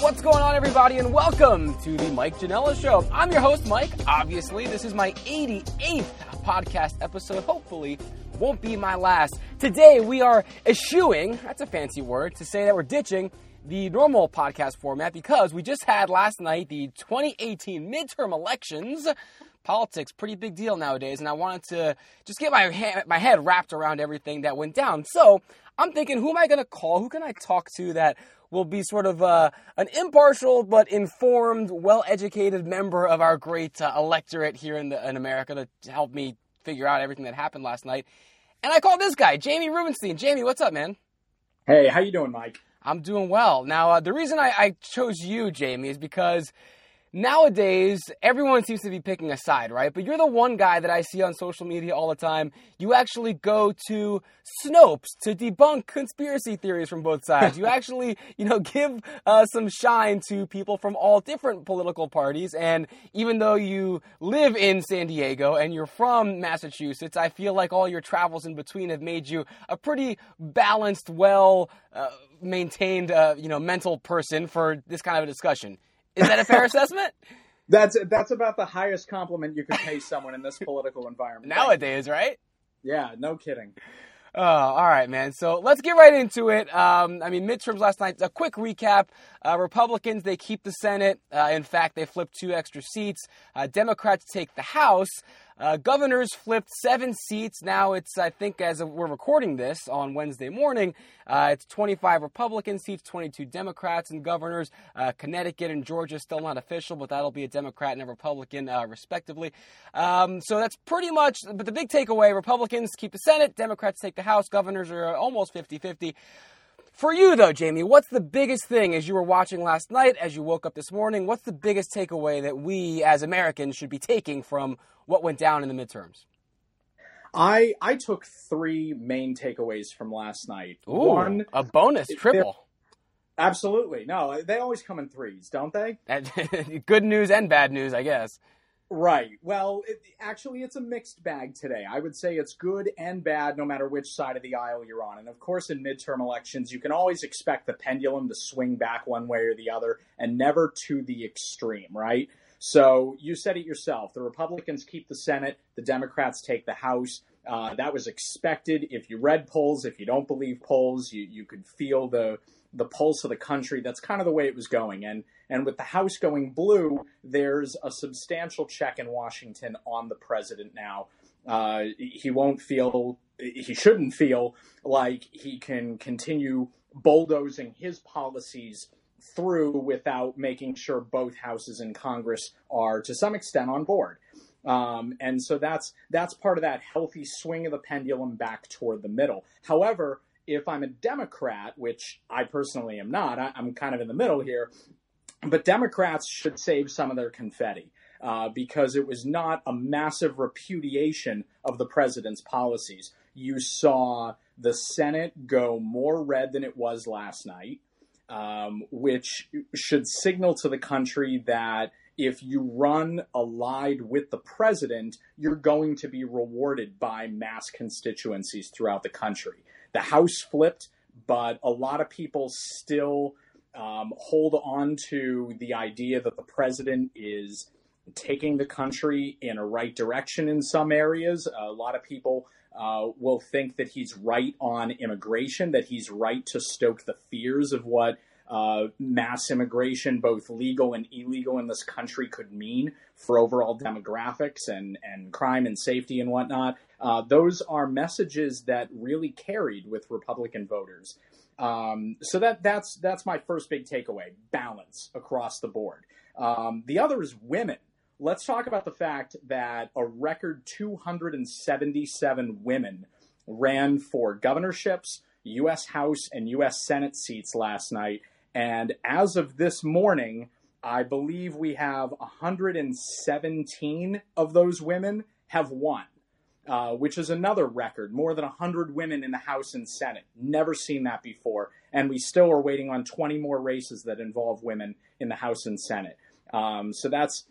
What's going on, everybody, and welcome to the Mike Janela Show. I'm your host, Mike. Obviously, this is my 88th podcast episode. Hopefully, won't be my last. Today, we are eschewing, that's a fancy word, to say that we're ditching the normal podcast format because we just had last night the 2018 midterm elections. Politics, pretty big deal nowadays, and I wanted to just get my, ha- my head wrapped around everything that went down. So I'm thinking, who am I going to call? Who can I talk to that will be sort of uh, an impartial but informed, well-educated member of our great uh, electorate here in, the, in America to help me figure out everything that happened last night. And I called this guy, Jamie Rubenstein. Jamie, what's up, man? Hey, how you doing, Mike? I'm doing well. Now, uh, the reason I, I chose you, Jamie, is because nowadays everyone seems to be picking a side, right? But you're the one guy that I see on social media all the time. You actually go to Snopes to debunk conspiracy theories from both sides. you actually, you know, give uh, some shine to people from all different political parties. And even though you live in San Diego and you're from Massachusetts, I feel like all your travels in between have made you a pretty balanced, well. Uh, maintained, uh, you know, mental person for this kind of a discussion. Is that a fair assessment? That's that's about the highest compliment you could pay someone in this political environment nowadays, right? Yeah, no kidding. Oh, all right, man. So let's get right into it. Um, I mean, midterms last night. A quick recap: uh, Republicans they keep the Senate. Uh, in fact, they flipped two extra seats. Uh, Democrats take the House. Uh, governors flipped seven seats. Now it's, I think, as we're recording this on Wednesday morning, uh, it's 25 Republican seats, 22 Democrats and governors. Uh, Connecticut and Georgia still not official, but that'll be a Democrat and a Republican, uh, respectively. Um, so that's pretty much, but the big takeaway Republicans keep the Senate, Democrats take the House, governors are almost 50 50. For you, though, Jamie, what's the biggest thing as you were watching last night, as you woke up this morning? What's the biggest takeaway that we as Americans should be taking from what went down in the midterms? I I took three main takeaways from last night. Ooh, One, a bonus triple. Absolutely. No, they always come in threes, don't they? Good news and bad news, I guess. Right. Well, it, actually, it's a mixed bag today. I would say it's good and bad no matter which side of the aisle you're on. And of course, in midterm elections, you can always expect the pendulum to swing back one way or the other and never to the extreme, right? So you said it yourself. The Republicans keep the Senate, the Democrats take the House. Uh, that was expected. If you read polls, if you don't believe polls, you, you could feel the the pulse of the country. That's kind of the way it was going. And and with the House going blue, there's a substantial check in Washington on the president now. Uh, he won't feel he shouldn't feel like he can continue bulldozing his policies through without making sure both houses in Congress are to some extent on board. Um, and so that's that's part of that healthy swing of the pendulum back toward the middle. However, if I'm a Democrat, which I personally am not, I, am kind of in the middle here, but Democrats should save some of their confetti. Uh, because it was not a massive repudiation of the president's policies. You saw the Senate go more red than it was last night um, which should signal to the country that if you run allied with the president, you're going to be rewarded by mass constituencies throughout the country. The House flipped, but a lot of people still um, hold on to the idea that the president is taking the country in a right direction in some areas. A lot of people uh, will think that he's right on immigration, that he's right to stoke the fears of what uh, mass immigration, both legal and illegal, in this country could mean for overall demographics and, and crime and safety and whatnot. Uh, those are messages that really carried with Republican voters. Um, so that that's that's my first big takeaway: balance across the board. Um, the other is women let's talk about the fact that a record 277 women ran for governorships, U.S. House, and U.S. Senate seats last night. And as of this morning, I believe we have 117 of those women have won, uh, which is another record. More than 100 women in the House and Senate. Never seen that before. And we still are waiting on 20 more races that involve women in the House and Senate. Um, so that's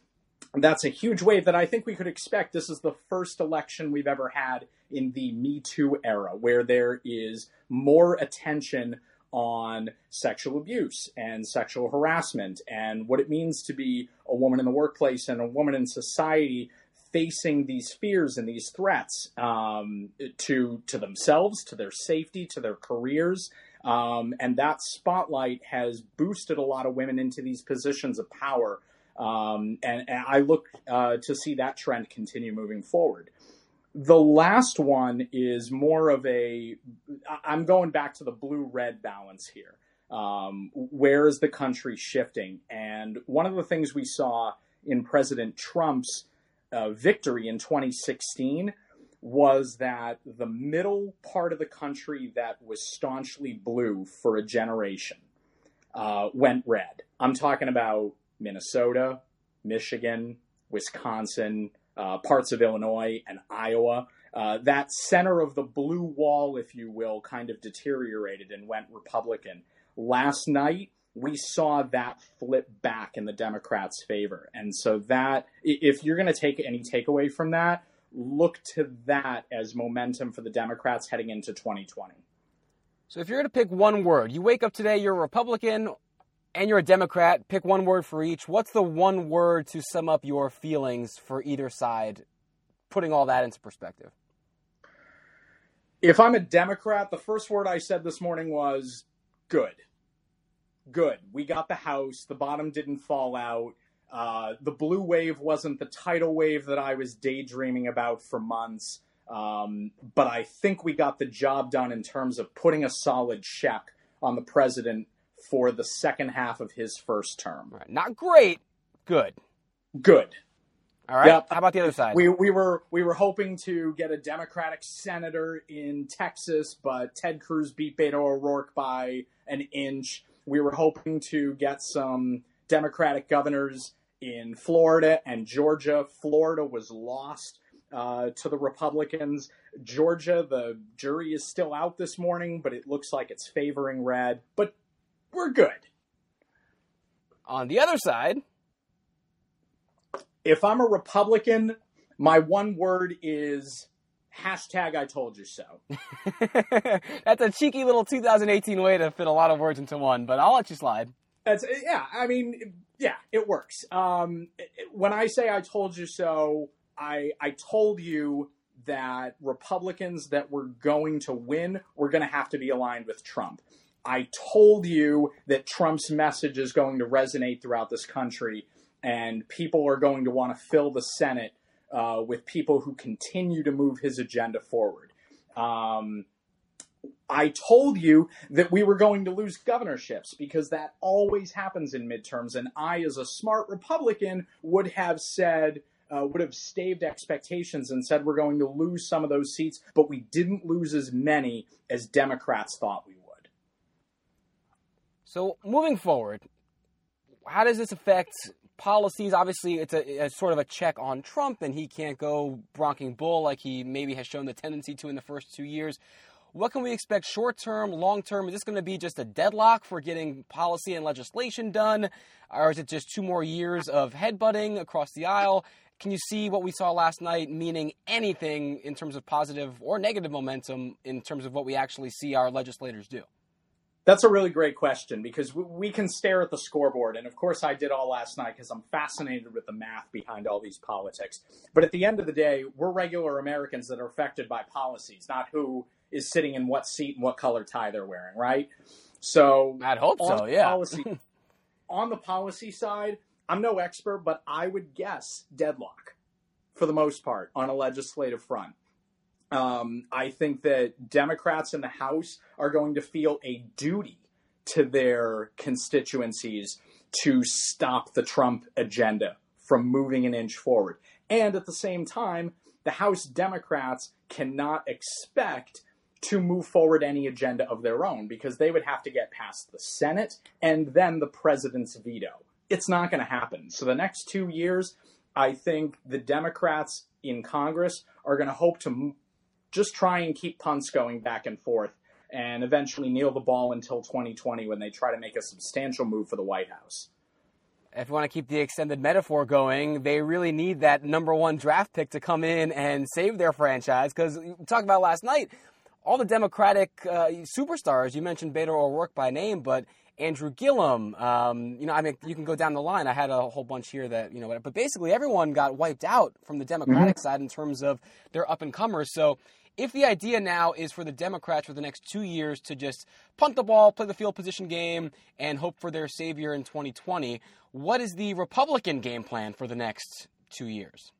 that's a huge wave that I think we could expect. This is the first election we've ever had in the Me Too era where there is more attention on sexual abuse and sexual harassment and what it means to be a woman in the workplace and a woman in society facing these fears and these threats um, to to themselves, to their safety, to their careers. Um, and that spotlight has boosted a lot of women into these positions of power. Um, and, and, I look uh, to see that trend continue moving forward. The last one is more of a, I'm going back to the blue red balance here. Um, where is the country shifting? And one of the things we saw in President Trump's uh, victory in 2016 was that the middle part of the country that was staunchly blue for a generation uh, went red. I'm talking about Minnesota, Michigan, Wisconsin, uh, parts of Illinois, and Iowa. Uh, that center of the blue wall, if you will, kind of deteriorated and went Republican. Last night, we saw that flip back in the Democrats' favor. And so that, if you're going to take any takeaway from that, look to that as momentum for the Democrats heading into 2020. So if you're going to pick one word, you wake up today, you're a Republican and you're a Democrat, pick one word for each. What's the one word to sum up your feelings for either side, putting all that into perspective? If I'm a Democrat, the first word I said this morning was good good. We got the house. The bottom didn't fall out. Uh, the blue wave wasn't the tidal wave that I was daydreaming about for months. Um, but I think we got the job done in terms of putting a solid check on the president for the second half of his first term. Right. Not great, good. Good. All right. Yep. How about the other side? We, we were we were hoping to get a Democratic senator in Texas, but Ted Cruz beat Beto O'Rourke by an inch. We were hoping to get some Democratic governors in Florida and Georgia. Florida was lost uh, to the Republicans. Georgia, the jury is still out this morning, but it looks like it's favoring red. But we're good. On the other side, if I'm a Republican, my one word is hashtag I told you so. That's a cheeky little 2018 way to fit a lot of words into one, but I'll let you slide. That's, yeah, I mean, yeah, it works. Um, when I say I told you so, I, I told you that Republicans that were going to win were going to have to be aligned with Trump. I told you that Trump's message is going to resonate throughout this country and people are going to want to fill the Senate uh, with people who continue to move his agenda forward. Um, I told you that we were going to lose governorships because that always happens in midterms. And I, as a smart Republican, would have said, uh, would have staved expectations and said we're going to lose some of those seats, but we didn't lose as many as Democrats thought we would. So, moving forward, how does this affect policies. Obviously, it's a, a, sort of a check on Trump, and he can't go bronking bull like he maybe has shown the tendency to in the first two years. What can we expect short term, long term? Is this going to be just a deadlock for getting policy and legislation done? Or is it just two more years of headbutting across the aisle? Can you see what we saw last night meaning anything in terms of positive or negative momentum in terms of what we actually see our legislators do? That's a really great question because we can stare at the scoreboard. And of course, I did all last night because I'm fascinated with the math behind all these politics. But at the end of the day, we're regular Americans that are affected by policies, not who is sitting in what seat and what color tie they're wearing, right? So I'd hope so, yeah. Policy, on the policy side, I'm no expert, but I would guess deadlock for the most part on a legislative front. Um, I think that Democrats in the House are going to feel a duty to their constituencies to stop the Trump agenda from moving an inch forward. And at the same time, the House Democrats cannot expect to move forward any agenda of their own because they would have to get past the Senate and then the president's veto. It's not going to happen. So the next two years, I think the Democrats in Congress are going to hope to just try and keep punts going back and forth and eventually kneel the ball until 2020 when they try to make a substantial move for the White House. If you want to keep the extended metaphor going, they really need that number one draft pick to come in and save their franchise because we talked about last night. all the Democratic uh, superstars. You mentioned Beto O'Rourke by name, but Andrew Gillum. Um, you know, I mean, you can go down the line. I had a whole bunch here that you know, but basically everyone got wiped out from the Democratic mm-hmm. side in terms of their up and comers. So if the idea now is for the Democrats for the next two years to just punt the ball, play the field position game, and hope for their savior in 2020, what is the Republican game plan for the next two years?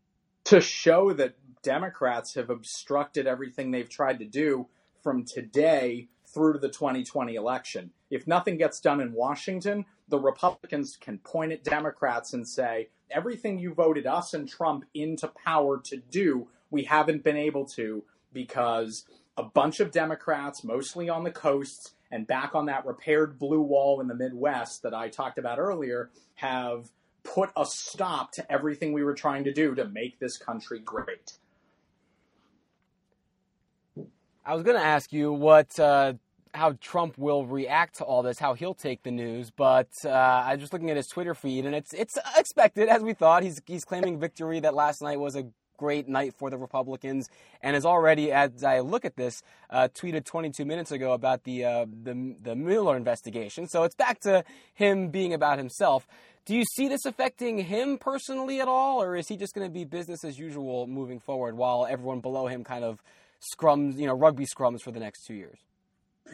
To show that Democrats have obstructed everything they've tried to do from today through to the 2020 election. If nothing gets done in Washington, the Republicans can point at Democrats and say, everything you voted us and Trump into power to do, we haven't been able to because a bunch of Democrats, mostly on the coasts and back on that repaired blue wall in the Midwest that I talked about earlier, have put a stop to everything we were trying to do to make this country great. I was going to ask you what uh, how Trump will react to all this, how he'll take the news, but uh, I was just looking at his Twitter feed, and it's it's expected as we thought. He's he's claiming victory that last night was a great night for the Republicans, and has already, as I look at this, uh, tweeted 22 minutes ago about the, uh, the the Mueller investigation. So it's back to him being about himself. Do you see this affecting him personally at all, or is he just going to be business as usual moving forward while everyone below him kind of scrums, you know, rugby scrums for the next two years?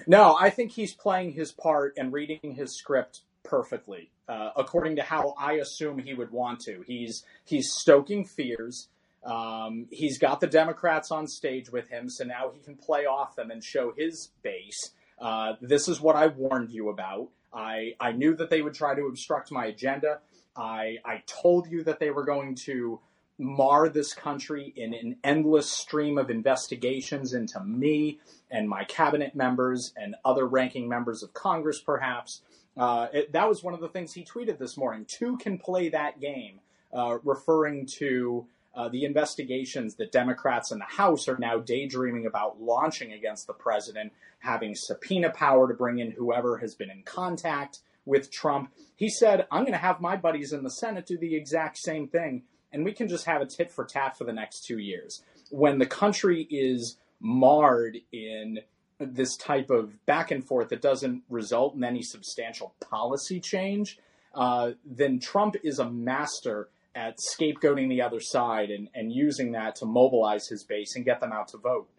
No, I think he's playing his part and reading his script perfectly, uh, according to how I assume he would want to. He's he's stoking fears. Um, he's got the Democrats on stage with him, so now he can play off them and show his base. Uh, this is what I warned you about. I, I knew that they would try to obstruct my agenda. I, I told you that they were going to mar this country in an endless stream of investigations into me and my cabinet members and other ranking members of Congress, perhaps. Uh, it, that was one of the things he tweeted this morning. Two can play that game, uh, referring to uh, the investigations that Democrats in the House are now daydreaming about launching against the president, having subpoena power to bring in whoever has been in contact with Trump. He said, I'm going to have my buddies in the Senate do the exact same thing, and we can just have a tit for tat for the next two years. When the country is marred in this type of back and forth that doesn't result in any substantial policy change, uh, then Trump is a master at scapegoating the other side and, and using that to mobilize his base and get them out to vote.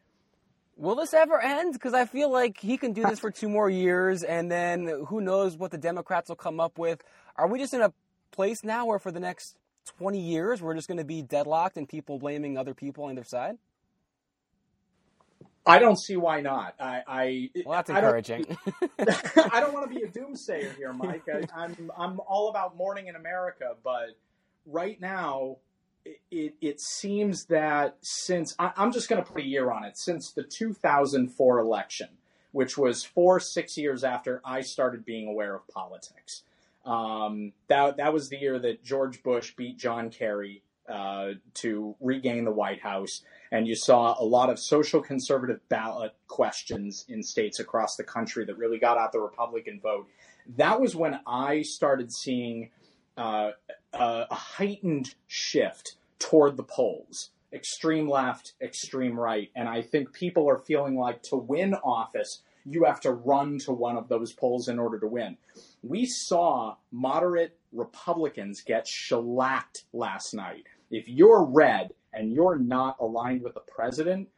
Will this ever end? Because I feel like he can do this for two more years, and then who knows what the Democrats will come up with. Are we just in a place now where for the next 20 years we're just going to be deadlocked and people blaming other people on their side? I don't see why not. I, I well, that's encouraging. I don't, I don't want to be a doomsayer here, Mike. I, I'm I'm all about morning in America, but right now, it, it, seems that since I, I'm just going to put a year on it, since the 2004 election, which was four six years after I started being aware of politics. Um, that that was the year that George Bush beat John Kerry uh, to regain the White House, and you saw a lot of social conservative ballot questions in states across the country that really got out the Republican vote. That was when I started seeing uh, heightened shift toward the polls extreme left, extreme right. And I think people are feeling like to win office, you have to run to one of those polls in order to win. We saw moderate Republicans get shellacked last night. If you're red and you're not aligned with the president,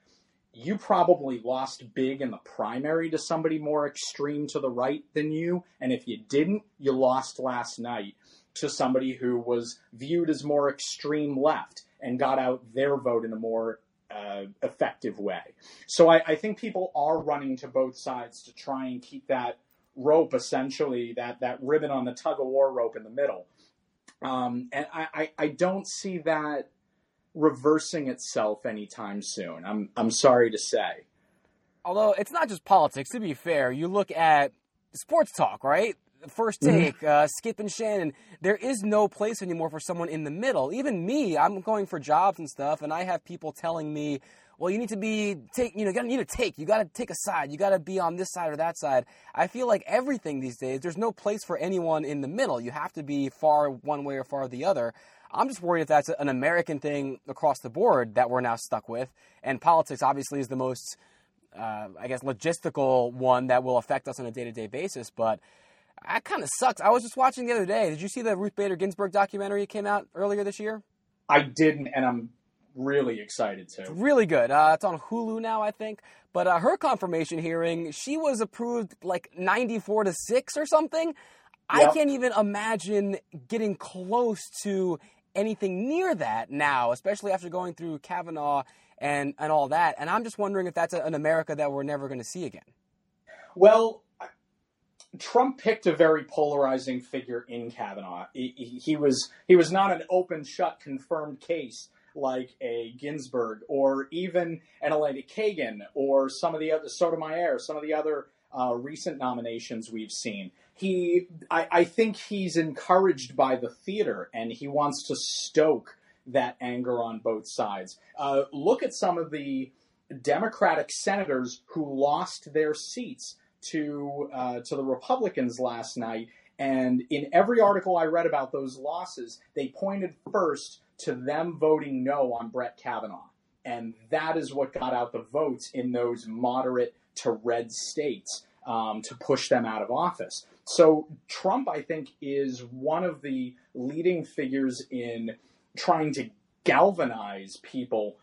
you probably lost big in the primary to somebody more extreme to the right than you. And if you didn't, you lost last night to somebody who was viewed as more extreme left and got out their vote in a more uh, effective way. So I, I, think people are running to both sides to try and keep that rope, essentially that that ribbon on the tug of war rope in the middle. Um, and I, I, I don't see that reversing itself anytime soon. I'm I'm sorry to say. Although it's not just politics. To be fair, you look at sports talk, right? First mm-hmm. take, uh, Skip and Shannon. There is no place anymore for someone in the middle. Even me, I'm going for jobs and stuff, and I have people telling me, "Well, you need to be take. You know, you need to take. You got to take a side. You got to be on this side or that side." I feel like everything these days, there's no place for anyone in the middle. You have to be far one way or far the other. I'm just worried if that's an American thing across the board that we're now stuck with. And politics obviously is the most uh, I guess, logistical one that will affect us on a day to day basis. But that kind of sucks. I was just watching the other day. Did you see the Ruth Bader Ginsburg documentary that came out earlier this year? I didn't, and I'm really excited to. It's really good. Uh, it's on Hulu now, I think. But uh, her confirmation hearing, she was approved like 94 to 6 or something. Yep. I can't even imagine getting close to anything near that now, especially after going through Kavanaugh and, and all that. And I'm just wondering if that's a, an America that we're never going to see again. Well, Trump picked a very polarizing figure in Kavanaugh. He, he, was he was not an open shut confirmed case like a Ginsburg or even an Elena Kagan or some of the other Sotomayor, some of the other uh, recent nominations we've seen. He, I, I think he's encouraged by the theater and he wants to stoke that anger on both sides. Uh, look at some of the Democratic senators who lost their seats to uh, to the Republicans last night, and in every article I read about those losses, they pointed first to them voting no on Brett Kavanaugh, and that is what got out the votes in those moderate to red states um, to push them out of office. So Trump, I think, is one of the leading figures in trying to galvanize people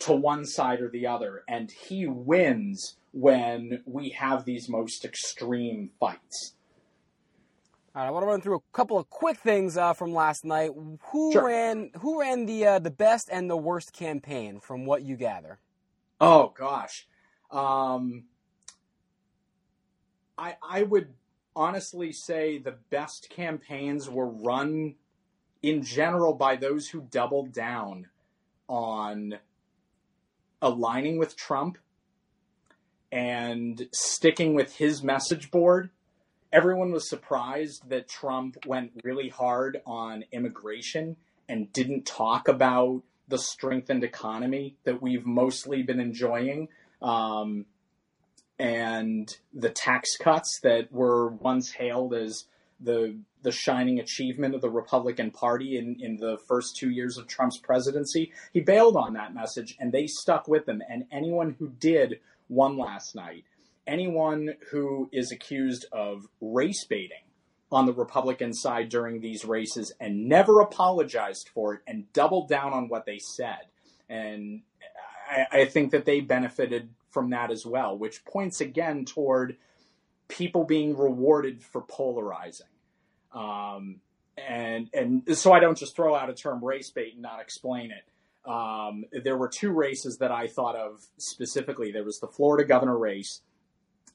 to one side or the other, and he wins when we have these most extreme fights. All right, I want to run through a couple of quick things uh, from last night. Who sure. ran who ran the uh, the best and the worst campaign from what you gather? Oh gosh, um, I I would honestly say the best campaigns were run in general by those who doubled down on aligning with Trump and sticking with his message board. Everyone was surprised that Trump went really hard on immigration and didn't talk about the strengthened economy that we've mostly been enjoying um, and the tax cuts that were once hailed as the the shining achievement of the Republican Party in, in the first two years of Trump's presidency. He bailed on that message and they stuck with him. And anyone who did won last night. Anyone who is accused of race baiting on the Republican side during these races and never apologized for it and doubled down on what they said. And I, I think that they benefited from that as well, which points again toward people being rewarded for polarizing. Um, and and so I don't just throw out a term race bait and not explain it. Um, there were two races that I thought of specifically. There was the Florida governor race,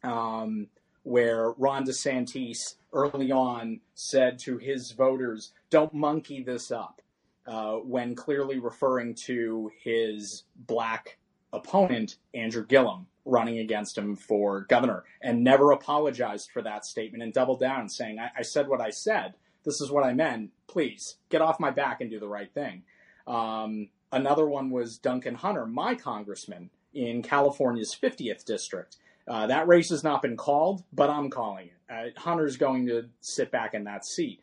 um, where Ron DeSantis early on said to his voters, "Don't monkey this up," uh, when clearly referring to his black opponent Andrew Gillum running against him for governor, and never apologized for that statement and doubled down, saying, I, I said what I said. This is what I meant. Please get off my back and do the right thing." Um, Another one was Duncan Hunter, my congressman in California's 50th district. Uh, that race has not been called, but I'm calling it. Uh, Hunter's going to sit back in that seat.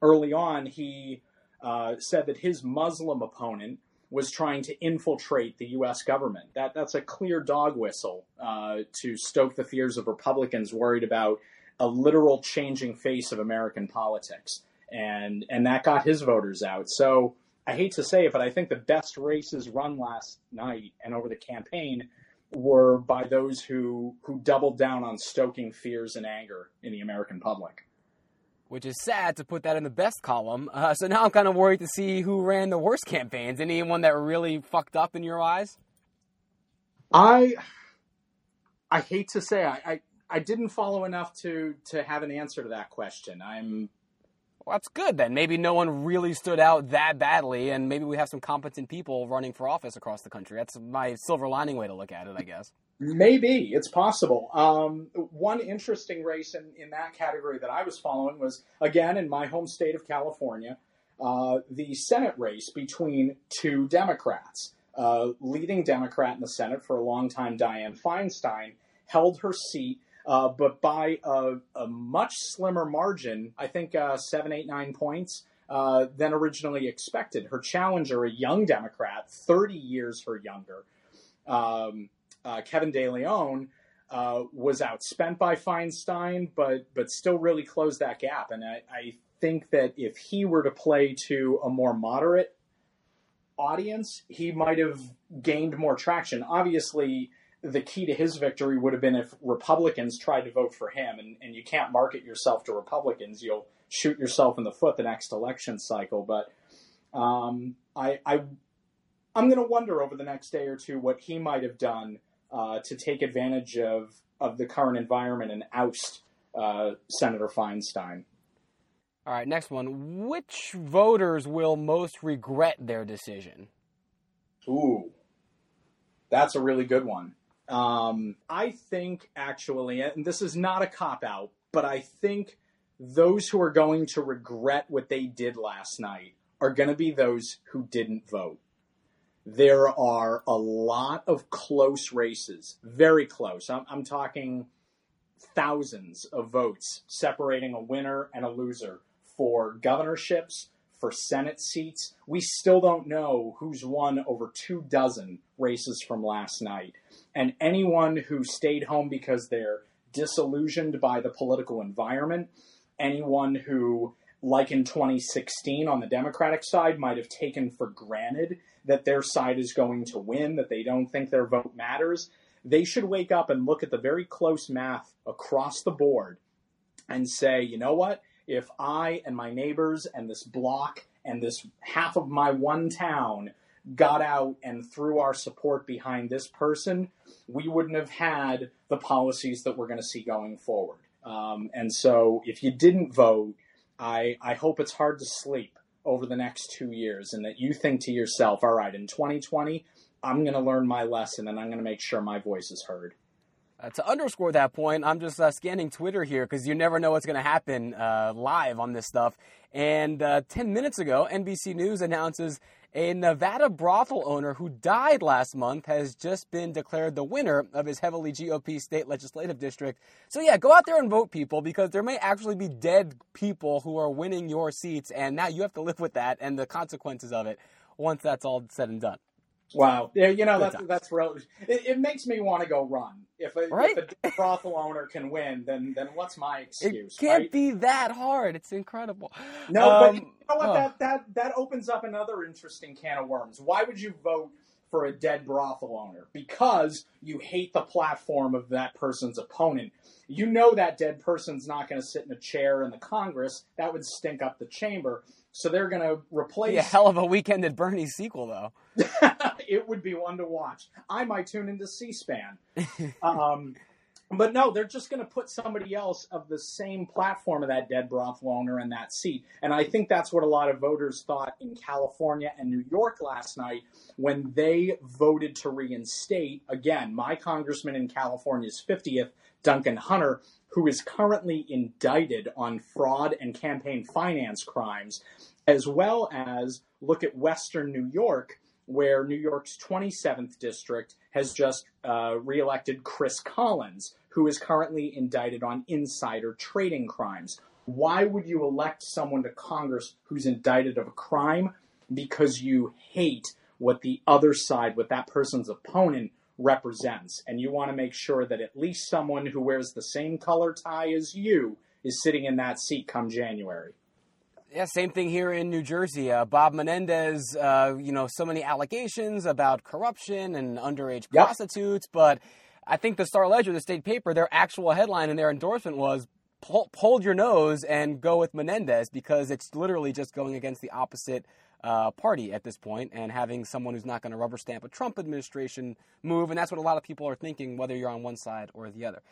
Early on, he uh, said that his Muslim opponent was trying to infiltrate the U.S. government. That that's a clear dog whistle uh, to stoke the fears of Republicans worried about a literal changing face of American politics, and and that got his voters out. So I hate to say it, but I think the best races run last night and over the campaign were by those who who doubled down on stoking fears and anger in the American public. Which is sad to put that in the best column. Uh, so now I'm kind of worried to see who ran the worst campaigns. Anyone that really fucked up in your eyes? I I hate to say I, I, I didn't follow enough to to have an answer to that question. I'm well, that's good then. Maybe no one really stood out that badly, and maybe we have some competent people running for office across the country. That's my silver lining way to look at it, I guess. Maybe it's possible. Um, one interesting race in, in that category that I was following was again in my home state of California, uh, the Senate race between two Democrats. Uh, leading Democrat in the Senate for a long time, Dianne Feinstein, held her seat uh, but by a, a, much slimmer margin, I think uh, seven, eight, nine points uh, than originally expected. Her challenger, a young Democrat, 30 years her younger, um, uh, Kevin De Leon, uh, was outspent by Feinstein, but but still really closed that gap. And I, I think that if he were to play to a more moderate audience, he might have gained more traction. Obviously, the key to his victory would have been if Republicans tried to vote for him, and, and you can't market yourself to Republicans. You'll shoot yourself in the foot the next election cycle. But um, I, I, I'm going to wonder over the next day or two what he might have done uh, to take advantage of, of the current environment and oust uh, Senator Feinstein. All right, next one. Which voters will most regret their decision? Ooh, that's a really good one. Um, I think actually, and this is not a cop out, but I think those who are going to regret what they did last night are going to be those who didn't vote. There are a lot of close races, very close. I'm, I'm talking thousands of votes separating a winner and a loser for governorships, for Senate seats. We still don't know who's won over two dozen races from last night. And anyone who stayed home because they're disillusioned by the political environment, anyone who, like in 2016 on the Democratic side, might have taken for granted that their side is going to win, that they don't think their vote matters, they should wake up and look at the very close math across the board and say, you know what? If I and my neighbors and this block and this half of my one town got out and threw our support behind this person, we wouldn't have had the policies that we're going to see going forward. Um, and so if you didn't vote, I, I hope it's hard to sleep over the next two years and that you think to yourself, all right, in 2020, I'm going to learn my lesson and I'm going to make sure my voice is heard. Uh, to underscore that point, I'm just uh, scanning Twitter here because you never know what's going to happen uh, live on this stuff. And uh, 10 minutes ago, NBC News announces a Nevada brothel owner who died last month has just been declared the winner of his heavily GOP state legislative district. So, yeah, go out there and vote, people, because there may actually be dead people who are winning your seats, and now you have to live with that and the consequences of it once that's all said and done. Wow, yeah, you know that's that's real. It, it, makes me want to go run. If a, right? if a brothel owner can win, then then what's my excuse? It can't right? be that hard. It's incredible. No, um, but you know what? Oh. That that that opens up another interesting can of worms. Why would you vote for a dead brothel owner? Because you hate the platform of that person's opponent. You know that dead person's not going to sit in a chair in the Congress. That would stink up the chamber. So they're going to replace. Be a hell of a weekend at Bernie sequel, though. it would be one to watch. I might tune into C-SPAN. um, but no, they're just going to put somebody else of the same platform of that dead broth owner in that seat. And I think that's what a lot of voters thought in California and New York last night when they voted to reinstate, again, my congressman in California's 50th, Duncan Hunter, who is currently indicted on fraud and campaign finance crimes, as well as look at Western New York, where New York's 27th district has just uh, reelected Chris Collins, who is currently indicted on insider trading crimes. Why would you elect someone to Congress who's indicted of a crime? Because you hate what the other side, what that person's opponent represents. And you want to make sure that at least someone who wears the same color tie as you is sitting in that seat come January. Yeah, same thing here in New Jersey. Uh, Bob Menendez, uh, you know, so many allegations about corruption and underage yep. prostitutes, but I think the Star Ledger, the state paper, their actual headline and their endorsement was hold your nose and go with Menendez because it's literally just going against the opposite uh, party at this point and having someone who's not going to rubber stamp a Trump administration move. And that's what a lot of people are thinking, whether you're on one side or the other.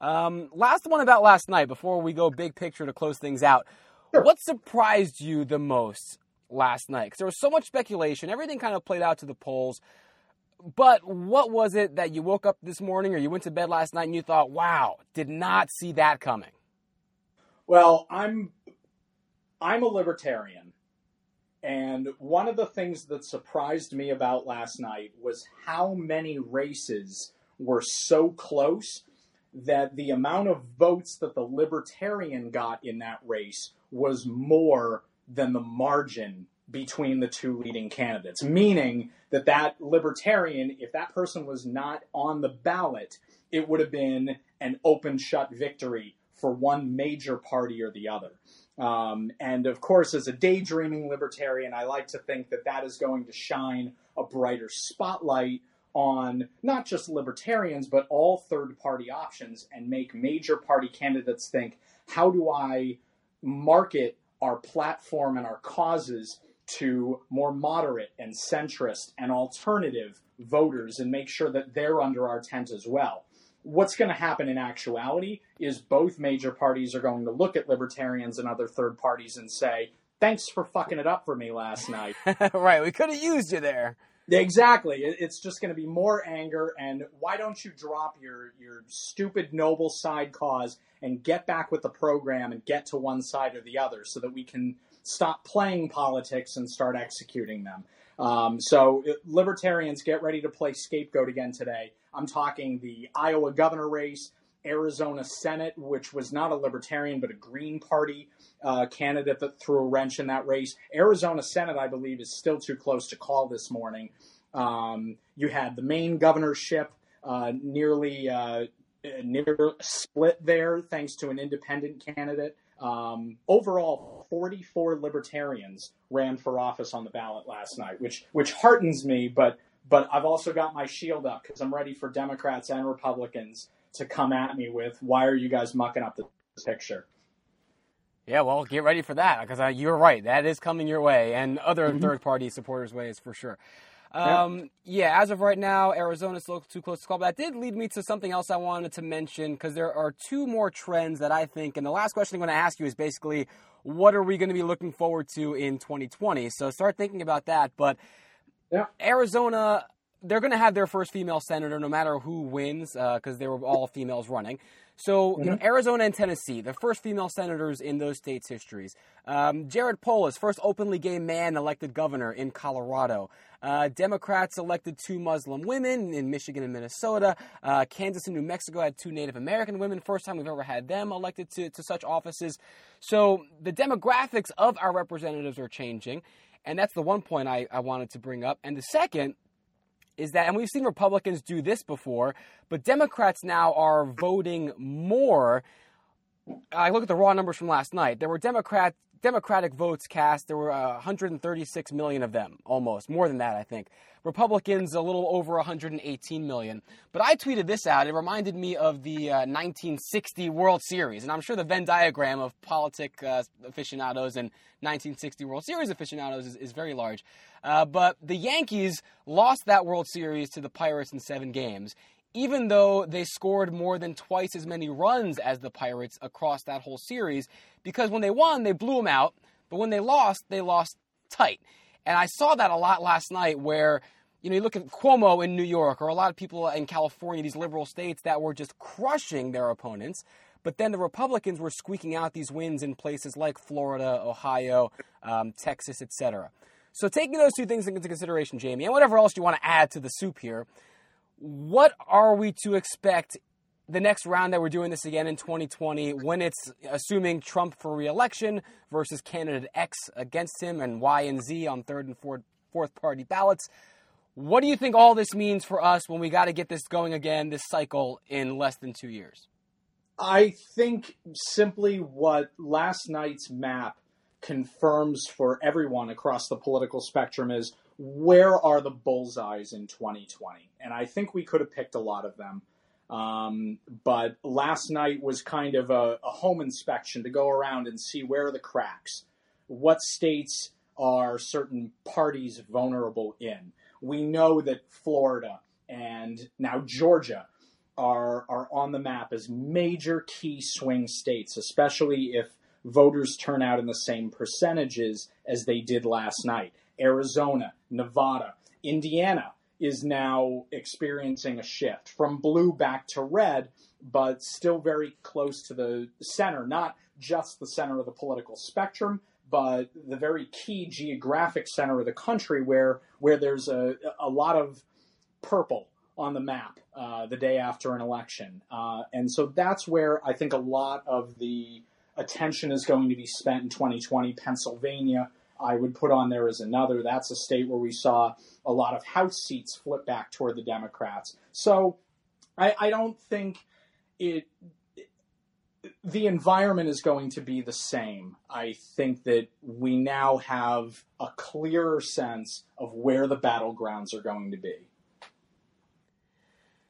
Um, last one about last night before we go big picture to close things out. Sure. What surprised you the most last night? Because there was so much speculation, everything kind of played out to the polls. But what was it that you woke up this morning or you went to bed last night and you thought, wow, did not see that coming? Well, I'm I'm a libertarian. And one of the things that surprised me about last night was how many races were so close that the amount of votes that the libertarian got in that race was more than the margin between the two leading candidates, meaning that that libertarian, if that person was not on the ballot, it would have been an open shut victory for one major party or the other. Um, and of course, as a daydreaming libertarian, I like to think that that is going to shine a brighter spotlight on not just libertarians, but all third party options and make major party candidates think how do I market our platform and our causes to more moderate and centrist and alternative voters and make sure that they're under our tent as well. What's going to happen in actuality is both major parties are going to look at libertarians and other third parties and say, thanks for fucking it up for me last night. right, we could have used you there. Exactly. It's just going to be more anger, and why don't you drop your your stupid noble side cause and get back with the program and get to one side or the other, so that we can stop playing politics and start executing them. Um, so, libertarians, get ready to play scapegoat again today. I'm talking the Iowa governor race, Arizona Senate, which was not a libertarian but a Green Party uh, candidate that threw a wrench in that race. Arizona Senate, I believe, is still too close to call this morning. Um, you had the Maine governorship uh, nearly uh, near split there, thanks to an independent candidate. Um, overall, 44 libertarians ran for office on the ballot last night, which which heartens me. But but I've also got my shield up because I'm ready for Democrats and Republicans to come at me with why are you guys mucking up the picture? Yeah, well, get ready for that because you're right. That is coming your way and other mm-hmm. third party supporters' ways for sure. Um, yeah. yeah. as of right now, Arizona's still too close to call. But that did lead me to something else I wanted to mention because there are two more trends that I think. And the last question I'm going to ask you is basically, what are we going to be looking forward to in 2020? So start thinking about that. But yeah. Arizona, they're going to have their first female senator no matter who wins because uh, they were all females running. So, mm-hmm. you know, mm-hmm. Arizona and Tennessee, the first female senators in those states' histories. Um, Jared Polis, first openly gay man elected governor in Colorado. Uh, Democrats elected two Muslim women in Michigan and Minnesota. Uh, Kansas and New Mexico had two Native American women. First time we've ever had them elected to, to such offices. So the demographics of our representatives are changing. And that's the one point I, I wanted to bring up. And the second is that, and we've seen Republicans do this before, but Democrats now are voting more. I look at the raw numbers from last night. There were Democrat Democratic votes cast. There were uh, 136 million of them, almost more than that, I think. Republicans a little over 118 million. But I tweeted this out. It reminded me of the uh, 1960 World Series, and I'm sure the Venn diagram of politic uh, aficionados and 1960 World Series aficionados is, is very large. Uh, but the Yankees lost that World Series to the Pirates in seven games, even though they scored more than twice as many runs as the Pirates across that whole series, because when they won, they blew them out, but when they lost, they lost tight. And I saw that a lot last night where, you know, you look at Cuomo in New York or a lot of people in California, these liberal states that were just crushing their opponents. But then the Republicans were squeaking out these wins in places like Florida, Ohio, um, Texas, etc. So taking those two things into consideration, Jamie, and whatever else you want to add to the soup here, what are we to expect the next round that we're doing this again in 2020 when it's assuming Trump for reelection versus candidate X against him and Y and Z on third and fourth, fourth party ballots? What do you think all this means for us when we got to get this going again, this cycle in less than two years? I think simply what last night's map confirms for everyone across the political spectrum is where are the bullseyes in 2020? And I think we could have picked a lot of them. Um, but last night was kind of a, a, home inspection to go around and see where are the cracks. What states are certain parties vulnerable in? We know that Florida and now Georgia are are on the map as major key swing states, especially if voters turn out in the same percentages as they did last night. Arizona, Nevada, Indiana is now experiencing a shift from blue back to red, but still very close to the center, not just the center of the political spectrum, but the very key geographic center of the country where where there's a, a lot of purple on the map uh, the day after an election. Uh, and so that's where I think a lot of the attention is going to be spent in 2020. Pennsylvania, I would put on there as another. That's a state where we saw a lot of House seats flip back toward the Democrats. So I, I don't think it the environment is going to be the same. I think that we now have a clearer sense of where the battlegrounds are going to be.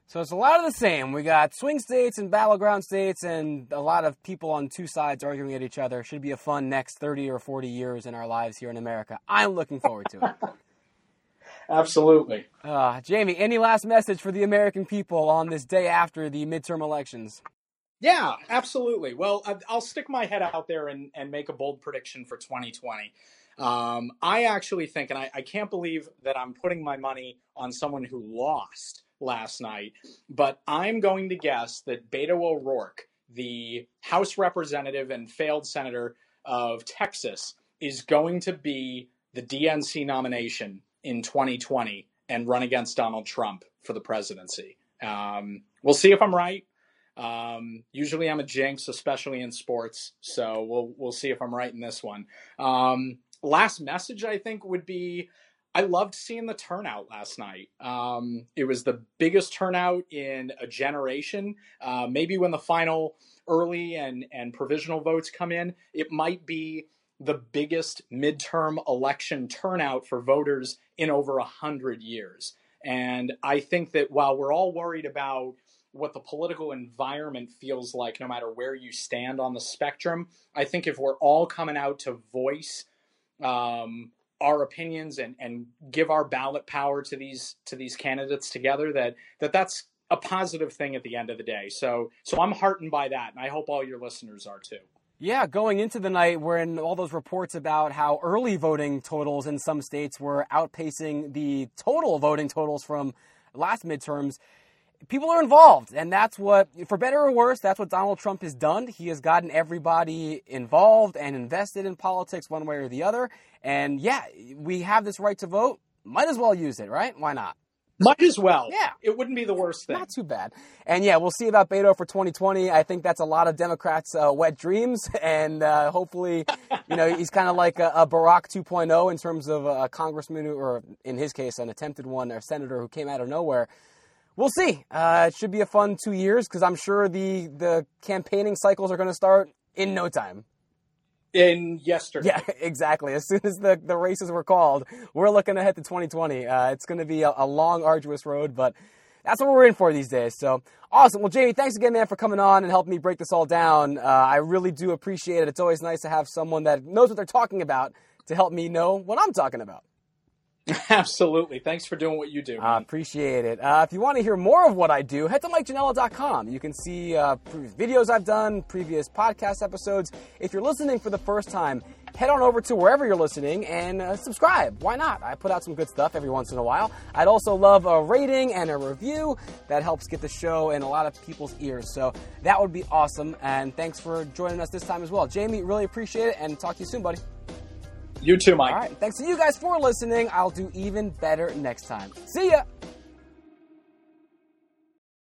So it's a lot of the same. We got swing states and battleground states, and a lot of people on two sides arguing at each other. Should be a fun next 30 or 40 years in our lives here in America. I'm looking forward to it. Absolutely. Uh, Jamie, any last message for the American people on this day after the midterm elections? Yeah, absolutely. Well, I'll stick my head out there and, and make a bold prediction for 2020. Um, I actually think, and I, I can't believe that I'm putting my money on someone who lost last night, but I'm going to guess that Beto O'Rourke, the House representative and failed senator of Texas, is going to be the DNC nomination in 2020 and run against Donald Trump for the presidency. Um, we'll see if I'm right. Um, usually I'm a jinx, especially in sports. So we'll we'll see if I'm right in this one. Um, last message I think would be I loved seeing the turnout last night. Um, it was the biggest turnout in a generation. Uh, maybe when the final early and and provisional votes come in, it might be the biggest midterm election turnout for voters in over a hundred years. And I think that while we're all worried about what the political environment feels like, no matter where you stand on the spectrum. I think if we're all coming out to voice um, our opinions and, and give our ballot power to these to these candidates together, that that that's a positive thing at the end of the day. So so I'm heartened by that, and I hope all your listeners are too. Yeah, going into the night, we're in all those reports about how early voting totals in some states were outpacing the total voting totals from last midterms people are involved, and that's what, for better or worse, that's what Donald Trump has done. He has gotten everybody involved and invested in politics one way or the other. And yeah, we have this right to vote. Might as well use it, right? Why not? Might as well. Yeah. It wouldn't be the worst thing. Not too bad. And yeah, we'll see about Beto for 2020. I think that's a lot of Democrats' uh, wet dreams. And uh, hopefully, you know, he's kind of like a, a, Barack 2.0 in terms of a congressman, who, or in his case, an attempted one, or senator who came out of nowhere we'll see. Uh, it should be a fun two years because I'm sure the the campaigning cycles are going to start in no time. In yesterday. Yeah, exactly. As soon as the, the races were called, we're looking ahead to 2020. Uh, it's going to be a, a, long, arduous road, but that's what we're in for these days. So awesome. Well, Jamie, thanks again, man, for coming on and helping me break this all down. Uh, I really do appreciate it. It's always nice to have someone that knows what they're talking about to help me know what I'm talking about. Absolutely. Thanks for doing what you do. I uh, appreciate it. Uh, if you want to hear more of what I do, head to MikeJanela.com. You can see uh, previous videos I've done, previous podcast episodes. If you're listening for the first time, head on over to wherever you're listening and uh, subscribe. Why not? I put out some good stuff every once in a while. I'd also love a rating and a review. That helps get the show in a lot of people's ears. So that would be awesome. And thanks for joining us this time as well. Jamie, really appreciate it and talk to you soon, buddy. You too, Mike. All right. Thanks to you guys for listening. I'll do even better next time. See ya.